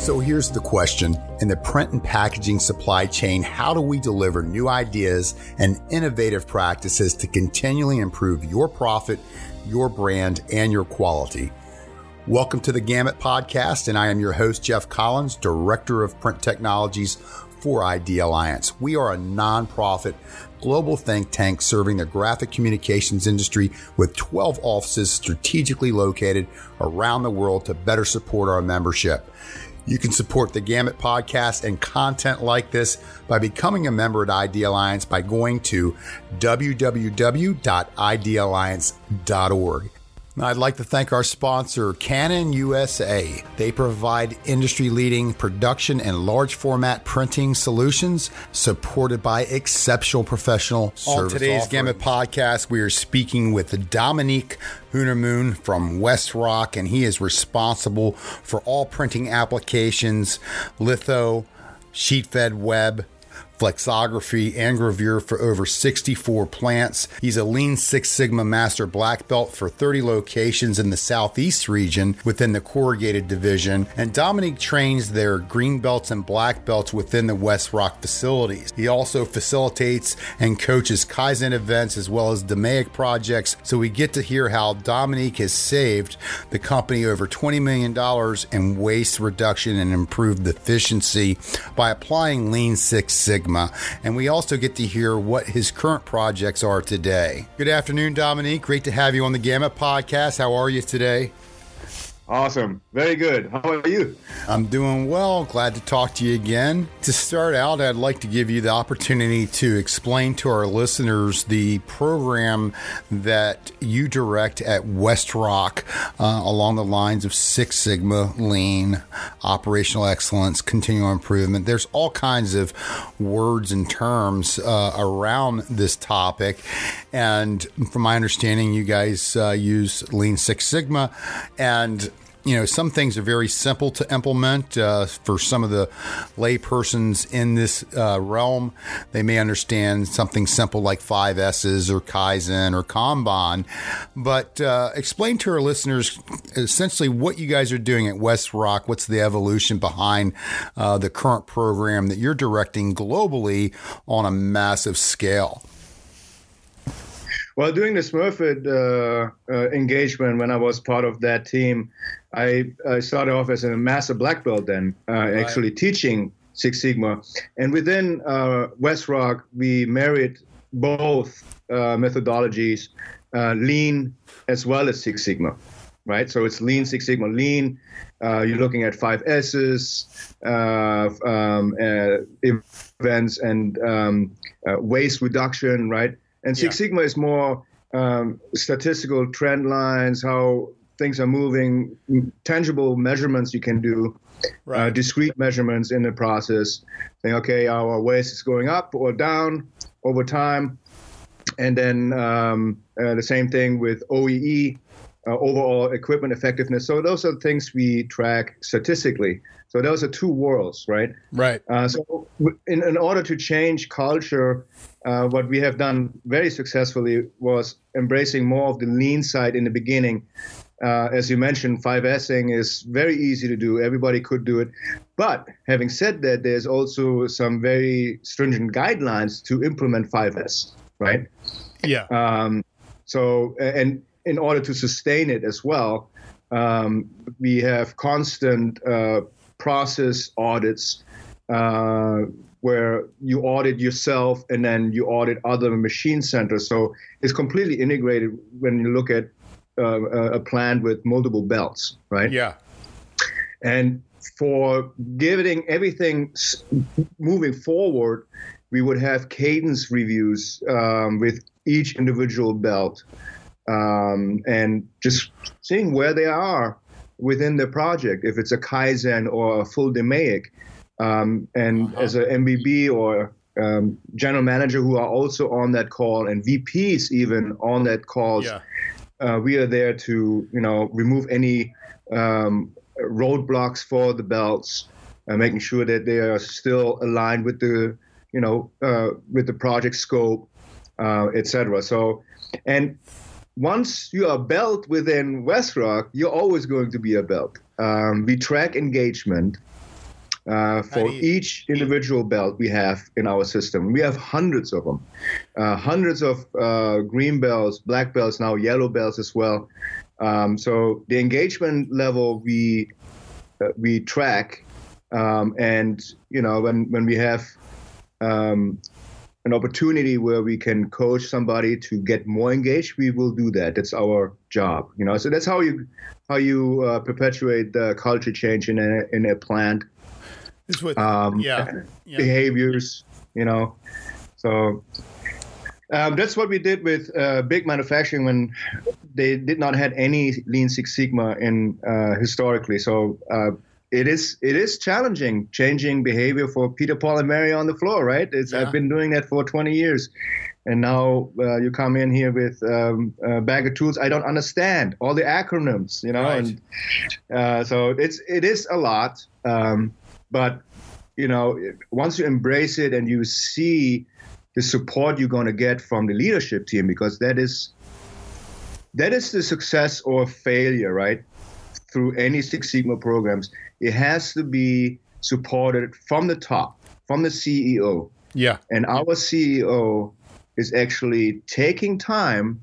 So here's the question in the print and packaging supply chain, how do we deliver new ideas and innovative practices to continually improve your profit, your brand, and your quality? Welcome to the Gamut Podcast, and I am your host, Jeff Collins, Director of Print Technologies for Idealliance. We are a nonprofit global think tank serving the graphic communications industry with 12 offices strategically located around the world to better support our membership. You can support the Gamut podcast and content like this by becoming a member at Idealliance by going to www.idealliance.org. I'd like to thank our sponsor, Canon USA. They provide industry leading production and large format printing solutions supported by exceptional professional On today's Gamut podcast, we are speaking with Dominique Hoonermoon from WestRock, and he is responsible for all printing applications, litho, sheet fed web, flexography, and gravure for over 64 plants. He's a Lean Six Sigma Master Black Belt for 30 locations in the Southeast region within the corrugated division. And Dominique trains their green belts and black belts within the West Rock facilities. He also facilitates and coaches Kaizen events as well as DMAIC projects. So we get to hear how Dominique has saved the company over $20 million in waste reduction and improved efficiency by applying Lean Six Sigma. And we also get to hear what his current projects are today. Good afternoon, Dominique. Great to have you on the Gamut podcast. How are you today? Awesome. Very good. How are you? I'm doing well. Glad to talk to you again. To start out, I'd like to give you the opportunity to explain to our listeners the program that you direct at WestRock uh, along the lines of Six Sigma, Lean, Operational Excellence, Continual Improvement. There's all kinds of words and terms uh, around this topic. And from my understanding, you guys uh, use Lean Six Sigma and you know, some things are very simple to implement uh, for some of the lay persons in this uh, realm. They may understand something simple like five S's or Kaizen or Kanban. But uh, explain to our listeners essentially what you guys are doing at West Rock. What's the evolution behind uh, the current program that you're directing globally on a massive scale? Well, during the Smurfit uh, uh, engagement, when I was part of that team, I, I started off as a master black belt then, uh, right. actually teaching Six Sigma. And within uh, WestRock, we married both uh, methodologies, uh, lean as well as Six Sigma, right? So it's lean, Six Sigma, lean. Uh, you're looking at five S's, uh, um, events, and um, waste reduction, right? And Six yeah. Sigma is more um, statistical trend lines, how things are moving, tangible measurements you can do, uh, right. uh, discrete measurements in the process, saying, okay, our waste is going up or down over time. And then um, uh, the same thing with OEE, uh, overall equipment effectiveness. So those are things we track statistically. So those are two worlds, right? Right. Uh, so in, in order to change culture, uh, what we have done very successfully was embracing more of the lean side in the beginning uh, as you mentioned, 5Sing is very easy to do. Everybody could do it. But having said that, there's also some very stringent guidelines to implement 5S, right? Yeah. Um, so, and in order to sustain it as well, um, we have constant uh, process audits uh, where you audit yourself and then you audit other machine centers. So it's completely integrated when you look at uh, a plan with multiple belts, right? Yeah. And for getting everything moving forward, we would have cadence reviews um, with each individual belt um, and just seeing where they are within the project, if it's a Kaizen or a full DMAIC. Um, and uh-huh. as an MBB or um, general manager who are also on that call and VPs even on that call, yeah uh, we are there to you know remove any um, roadblocks for the belts, uh, making sure that they are still aligned with the you know uh, with the project scope, uh, etc. So, and once you are belt within WestRock, you're always going to be a belt. Um, we track engagement. uh, for each individual belt we have in our system. We have hundreds of them, uh, hundreds of uh, green belts, black belts, now yellow belts as well. Um, so the engagement level we uh, we track, um, and you know when when we have um, an opportunity where we can coach somebody to get more engaged, we will do that. That's our job, you know. So that's how you how you uh, perpetuate the culture change in a in a plant. What, um, yeah, yeah, behaviors, you know. So um, that's what we did with uh, big manufacturing when they did not had any Lean Six Sigma in uh, historically. So uh, it is it is challenging changing behavior for Peter, Paul, and Mary on the floor, right? It's, yeah. I've been doing that for 20 years, and now uh, you come in here with um, a bag of tools I don't understand all the acronyms, you know, right. and uh, so it's it is a lot, um, but you know once you embrace it and you see the support you're going to get from the leadership team because that is that is the success or failure, right? Through any Six Sigma programs it has to be supported from the top, from the CEO. Yeah. And our CEO is actually taking time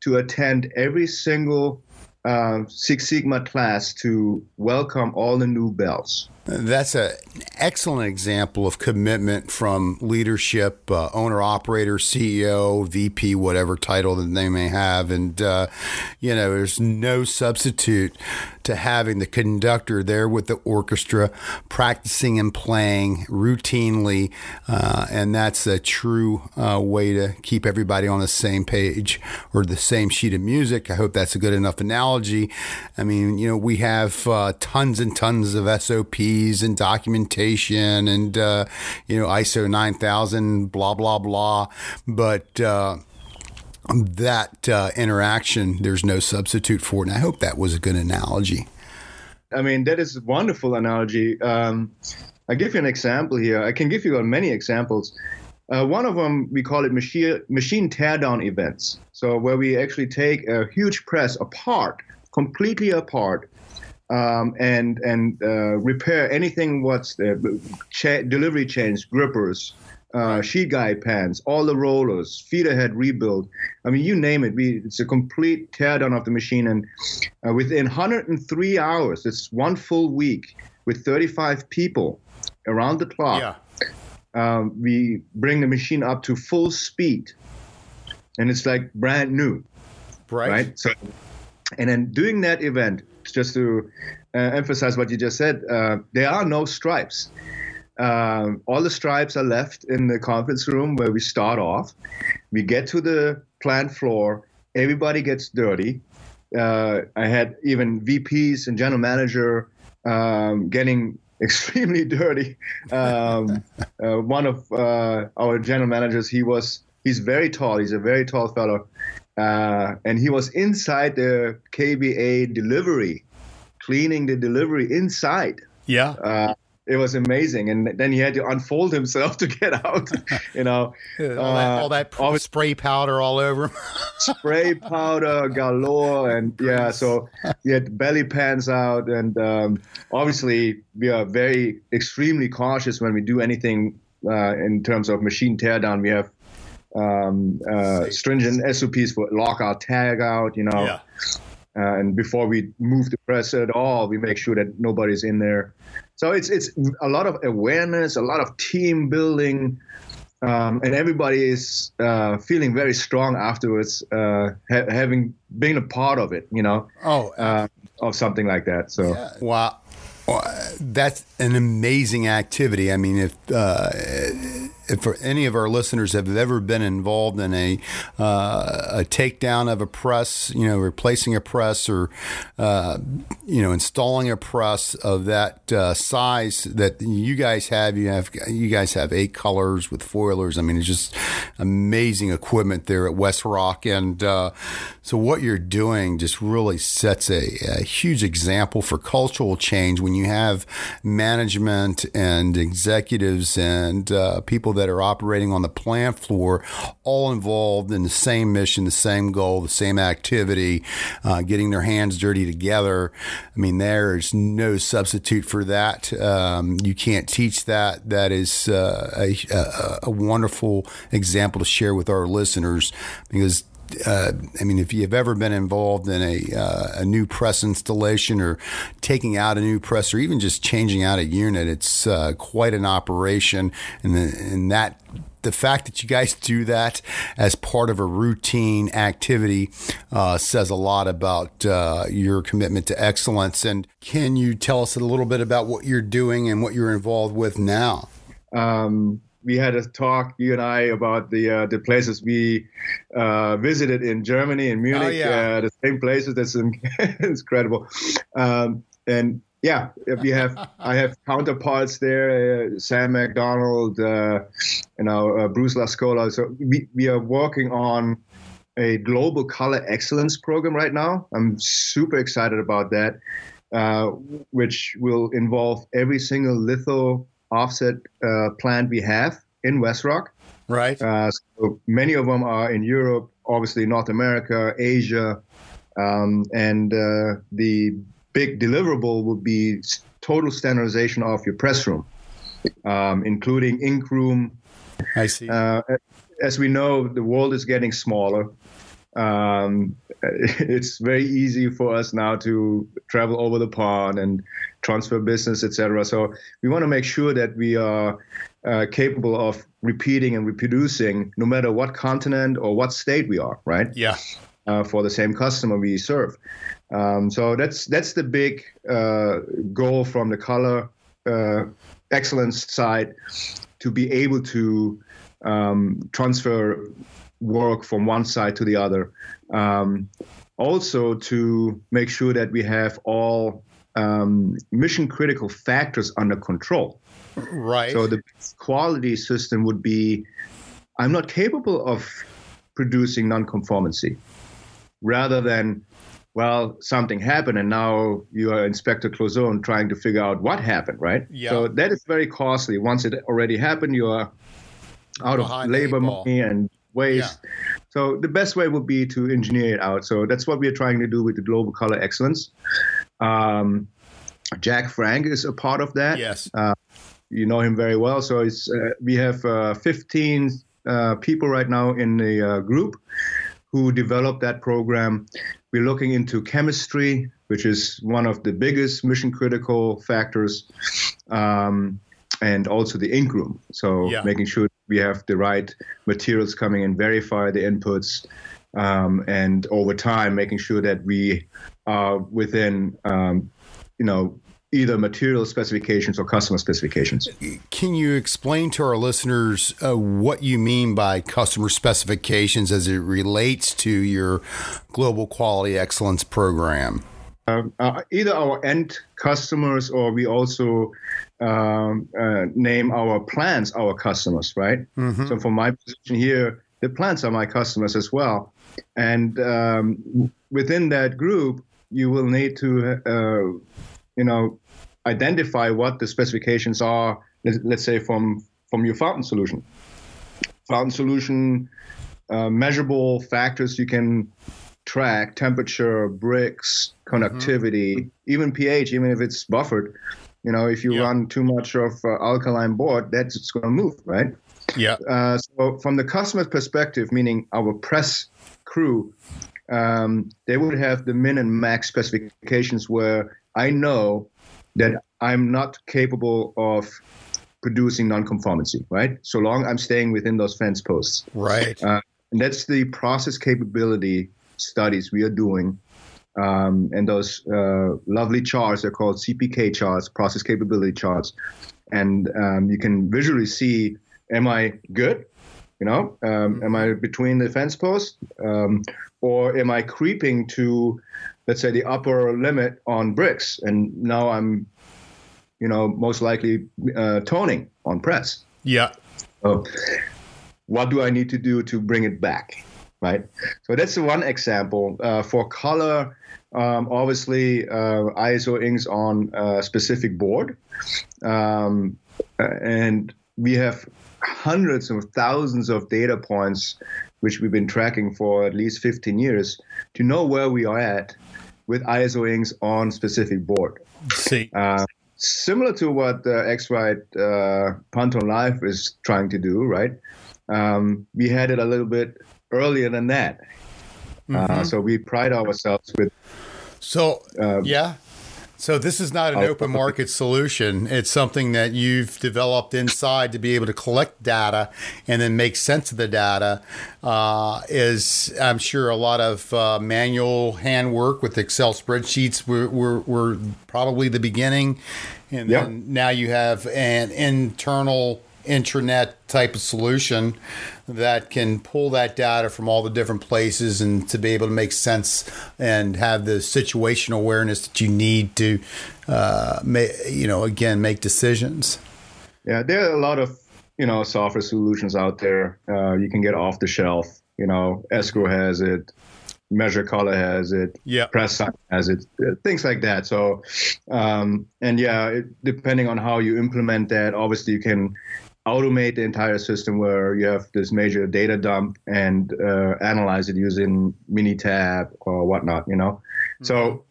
to attend every single uh, Six Sigma class to welcome all the new belts. That's an excellent example of commitment from leadership, uh, owner, operator, CEO, VP, whatever title that they may have. And, uh, you know, there's no substitute to having the conductor there with the orchestra, practicing and playing routinely. Uh, and that's a true uh, way to keep everybody on the same page or the same sheet of music. I hope that's a good enough analogy. I mean, you know, we have uh, tons and tons of SOPs and documentation and, uh, you know, ISO 9000, blah, blah, blah. But, uh, that uh, interaction, there's no substitute for it. And I hope that was a good analogy. I mean, that is a wonderful analogy. Um, I'll give you an example here. I can give you many examples. Uh, one of them, we call it machine, machine teardown events. So, where we actually take a huge press apart, completely apart, um, and and uh, repair anything what's there, cha- delivery chains, grippers, uh, sheet guide pans, all the rollers, feeder head rebuild. I mean, you name it. We, it's a complete teardown of the machine. And uh, within 103 hours, it's one full week with 35 people around the clock. Yeah. Um, we bring the machine up to full speed, and it's like brand new. Right. Right. So, and then doing that event, just to uh, emphasize what you just said, uh, there are no stripes. Um, all the stripes are left in the conference room where we start off. We get to the plant floor. Everybody gets dirty. Uh, I had even VPs and general manager um, getting extremely dirty. Um, uh, one of uh, our general managers, he was he's very tall. He's a very tall fellow, uh, and he was inside the KBA delivery, cleaning the delivery inside. Yeah. Uh, it was amazing. And then he had to unfold himself to get out. You know, all, that, all that uh, spray powder all over. spray powder galore, and yeah. So he had belly pants out, and um, obviously we are very extremely cautious when we do anything uh, in terms of machine teardown. We have um, uh, stringent SOPs for lockout, tag out. You know. Yeah. Uh, and before we move the press at all, we make sure that nobody's in there. So it's it's a lot of awareness, a lot of team building, um, and everybody is uh, feeling very strong afterwards, uh, ha- having been a part of it. You know, oh, uh, of something like that. So yeah. wow. That's an amazing activity. I mean, if if any of our listeners have ever been involved in a uh, a takedown of a press, you know, replacing a press or uh, you know installing a press of that uh, size that you guys have, you have you guys have eight colors with foilers. I mean, it's just amazing equipment there at West Rock, and uh, so what you're doing just really sets a, a huge example for cultural change when you have management and executives and uh, people that are operating on the plant floor, all involved in the same mission, the same goal, the same activity, uh, getting their hands dirty together. I mean, there's no substitute for that. Um, you can't teach that. That is uh, a, a, a wonderful example to share with our listeners because uh, I mean, if you've ever been involved in a, uh, a new press installation or taking out a new press or even just changing out a unit, it's uh, quite an operation. And, the, and that the fact that you guys do that as part of a routine activity uh, says a lot about uh, your commitment to excellence. And can you tell us a little bit about what you're doing and what you're involved with now? Um, we had a talk, you and I, about the uh, the places we uh, visited in Germany and Munich. Oh, yeah. uh, the same places. That's incredible. Um, and yeah, we have I have counterparts there, uh, Sam McDonald, uh, you know, uh, Bruce Lascola. So we, we are working on a global color excellence program right now. I'm super excited about that, which will involve every single litho offset uh, plant we have in West Rock. Right. Uh, so many of them are in Europe, obviously North America, Asia, um, and uh, the big deliverable would be total standardization of your press room, um, including ink room. I see. Uh, as we know, the world is getting smaller. Um, it's very easy for us now to travel over the pond and transfer business, etc. So we want to make sure that we are uh, capable of repeating and reproducing no matter what continent or what state we are, right? Yeah. Uh, for the same customer we serve. Um, so that's that's the big uh, goal from the color uh, excellence side to be able to um, transfer work from one side to the other. Um, also, to make sure that we have all um, mission critical factors under control. Right. So the quality system would be I'm not capable of producing nonconformity rather than well, something happened, and now you are Inspector Clouseau trying to figure out what happened, right? Yeah. So that is very costly. Once it already happened, you are out Behind of labor money and waste. Yeah. So the best way would be to engineer it out. So that's what we are trying to do with the Global Color Excellence. Um, Jack Frank is a part of that. Yes. Uh, you know him very well. So it's uh, we have uh, 15 uh, people right now in the uh, group who developed that program. We're looking into chemistry, which is one of the biggest mission critical factors, um, and also the ink room. So yeah. making sure we have the right materials coming in, verify the inputs, um, and over time making sure that we are within, um, you know, either material specifications or customer specifications. Can you explain to our listeners uh, what you mean by customer specifications as it relates to your global quality excellence program? Uh, uh, either our end customers or we also um, uh, name our plants our customers, right? Mm-hmm. So, for my position here, the plants are my customers as well. And um, within that group, you will need to, uh, you know, identify what the specifications are. Let's say from from your fountain solution. Fountain solution, uh, measurable factors you can track: temperature, Brix, conductivity, mm-hmm. even pH, even if it's buffered. You know, if you yeah. run too much of uh, alkaline board, that's going to move, right? Yeah. Uh, so from the customer's perspective, meaning our press crew, um, they would have the min and max specifications where I know that I'm not capable of producing nonconformity, right? So long I'm staying within those fence posts. Right. Uh, and that's the process capability studies we are doing. Um, and those uh, lovely charts, they're called CPK charts, process capability charts. And um, you can visually see, am I good? You know, um, am I between the fence posts? Um, or am I creeping to let's say the upper limit on Brix, and now I'm, you know, most likely uh, toning on press. Yeah. So, what do I need to do to bring it back? Right. So that's one example. Uh, for color, um, obviously, uh, ISO inks on a specific board, um, and we have hundreds of thousands of data points which we've been tracking for at least 15 years to know where we are at with ISO inks on specific board. See. Uh, similar to what uh, X-Rite uh, Pantone Live is trying to do, right? Um, we had it a little bit earlier than that. Uh, mm-hmm. Uh, so we pride ourselves with. So uh, yeah, so this is not an open market solution. It's something that you've developed inside to be able to collect data and then make sense of the data. Uh, is I'm sure a lot of uh, manual handwork with Excel spreadsheets were, were, were probably the beginning, and then now you have an internal intranet type of solution that can pull that data from all the different places and to be able to make sense and have the situational awareness that you need to, uh, you know, again, make decisions. Yeah, there are a lot of, you know, software solutions out there. Uh, you can get off the shelf. You know, Esko has it. Measure Color has it. Yeah. Press has it. Uh, things like that. So, um, and yeah, it, depending on how you implement that, obviously you can automate the entire system where you have this major data dump and uh, analyze it using Minitab or whatnot, you know. Mm-hmm. So,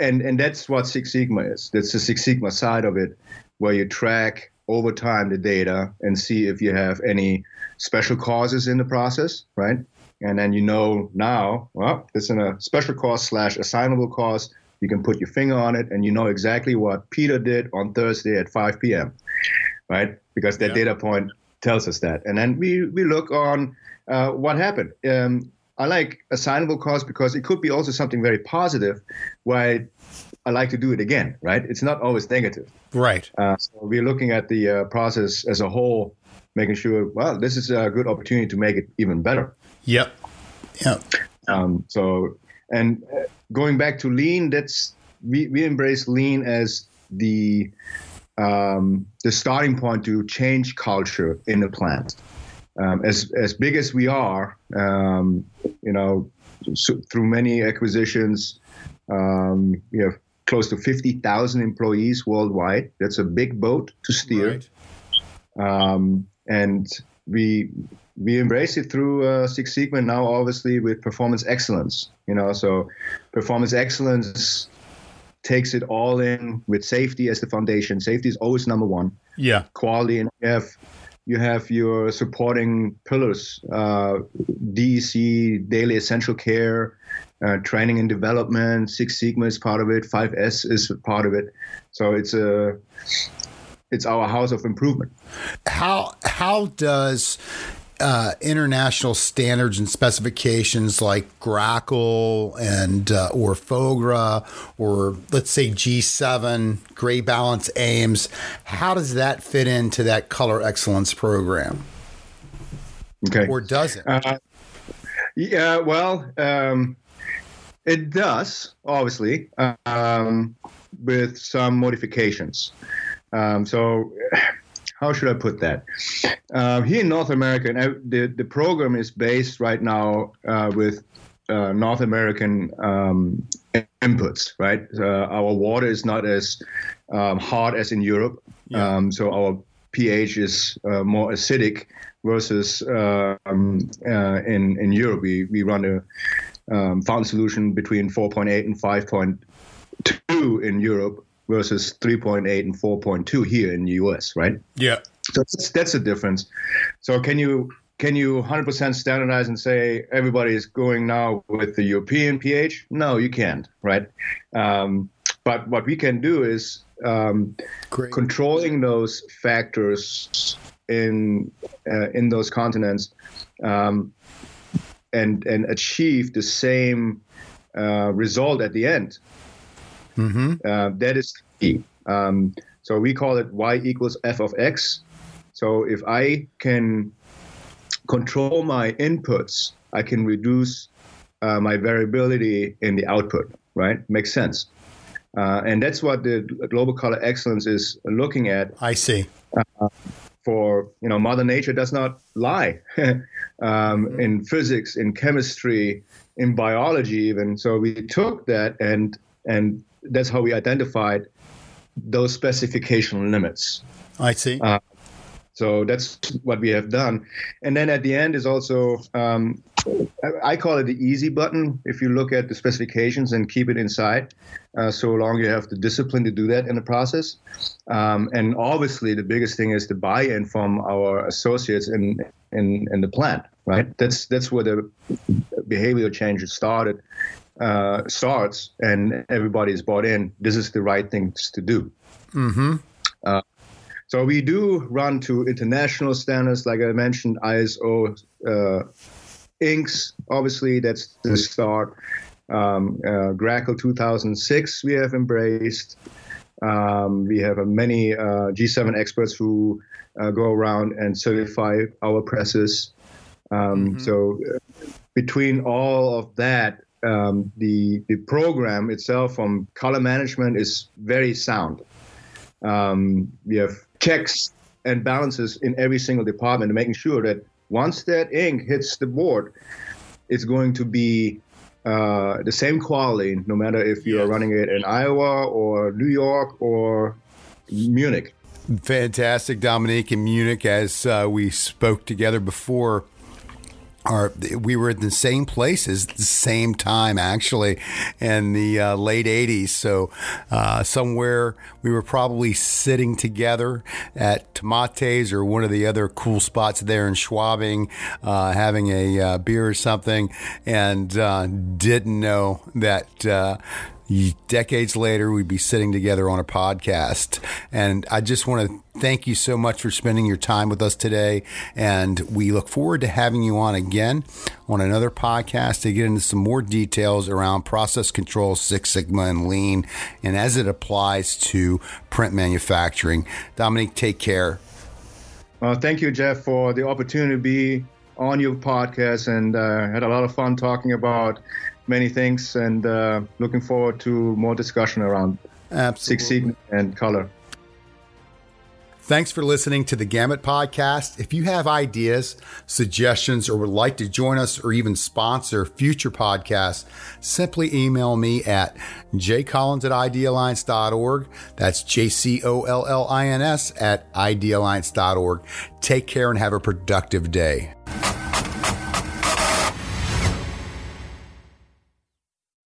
and and that's what Six Sigma is. That's the Six Sigma side of it, where you track over time the data and see if you have any special causes in the process, right? And then you know now, well, it's in a special cause slash assignable cause. You can put your finger on it, and you know exactly what Peter did on Thursday at 5 p.m right? Because that yeah. data point tells us that. And then we, we look on uh, what happened. Um, I like assignable cause because it could be also something very positive why I like to do it again, right? It's not always negative. Right. Uh, so we're looking at the uh, process as a whole, making sure, well, this is a good opportunity to make it even better. Yep. Yep. Um, so, and uh, going back to lean, that's, we, we embrace lean as the um, the starting point to change culture in the plant. Um, as as big as we are, um, you know, so through many acquisitions, um, we have close to fifty thousand employees worldwide. That's a big boat to steer, right. Um, and we we embrace it through uh, Six Sigma now, obviously with performance excellence. You know, so performance excellence takes it all in with safety as the foundation. Safety is always number one. Yeah. Quality, and you have you have your supporting pillars: uh, DEC, daily essential care, uh, training and development. Six Sigma is part of it. Five S is part of it. So it's a it's our house of improvement. How how does uh, international standards and specifications like GRACoL and uh, or FOGRA or let's say G7 Gray Balance AIMS, how does that fit into that color excellence program? Okay, or does it? Uh, yeah, well, um, it does obviously um, with some modifications. Um, so how should I put that? Uh, here in North America, the, the program is based right now uh, with uh, North American um, inputs, right? Uh, our water is not as um, hot as in Europe, yeah. um, so our pH is uh, more acidic versus um, uh, in in Europe we we run a um, fountain solution between 4.8 and 5.2 in Europe versus 3.8 and 4.2 here in the US, right? Yeah. So that's, that's a difference. So can you can you 100% standardize and say everybody is going now with the European pH? No, you can't, right? Um, but what we can do is um, controlling those factors in uh, in those continents um, and and achieve the same uh, result at the end. Mm-hmm. Uh, that is key. Um, so we call it y equals f of x. So if I can control my inputs, I can reduce uh, my variability in the output. Right? Makes sense. Uh, and that's what the global color excellence is looking at. I see. Uh, for you know, Mother Nature does not lie um, mm-hmm. in physics, in chemistry, in biology, even. So we took that and and that's how we identified those specification limits. I see. Uh, So that's what we have done. And then at the end is also, um, I call it the easy button. If you look at the specifications and keep it inside, uh, so long you have the discipline to do that in the process. Um, and obviously, the biggest thing is the buy-in from our associates in in, in the plant. Right. That's that's where the behavioral change started. Uh, starts and everybody's bought in. This is the right things to do. Mm-hmm. Uh, so we do run to international standards, like I mentioned, ISO uh, inks. Obviously, that's the start. Um, uh, GRACoL 2006 we have embraced. Um, we have uh, many uh, G7 experts who uh, go around and certify our presses. Um, mm-hmm. So uh, between all of that, um, the the program itself from color management is very sound. Um, we have checks and balances in every single department making sure that once that ink hits the board, it's going to be uh, the same quality, no matter if you are running it in Iowa or New York or Munich. Fantastic, Dominique in Munich, as uh, we spoke together before are we were in the same places the same time actually in the uh, late 80s so uh, somewhere we were probably sitting together at tomates or one of the other cool spots there in schwabing uh, having a uh, beer or something and uh, didn't know that uh, decades later, we'd be sitting together on a podcast. And I just want to thank you so much for spending your time with us today. And we look forward to having you on again on another podcast to get into some more details around process control, Six Sigma, and Lean, and as it applies to print manufacturing. Dominique, take care. Well, thank you, Jeff, for the opportunity to be on your podcast and uh, had a lot of fun talking about many things and uh, looking forward to more discussion around Absolutely. Six Sigma and color. Thanks for listening to the Gamut Podcast. If you have ideas, suggestions, or would like to join us or even sponsor future podcasts, simply email me at jcollins at idealliance.org. That's J C O L L I N S at idealliance.org. Take care and have a productive day.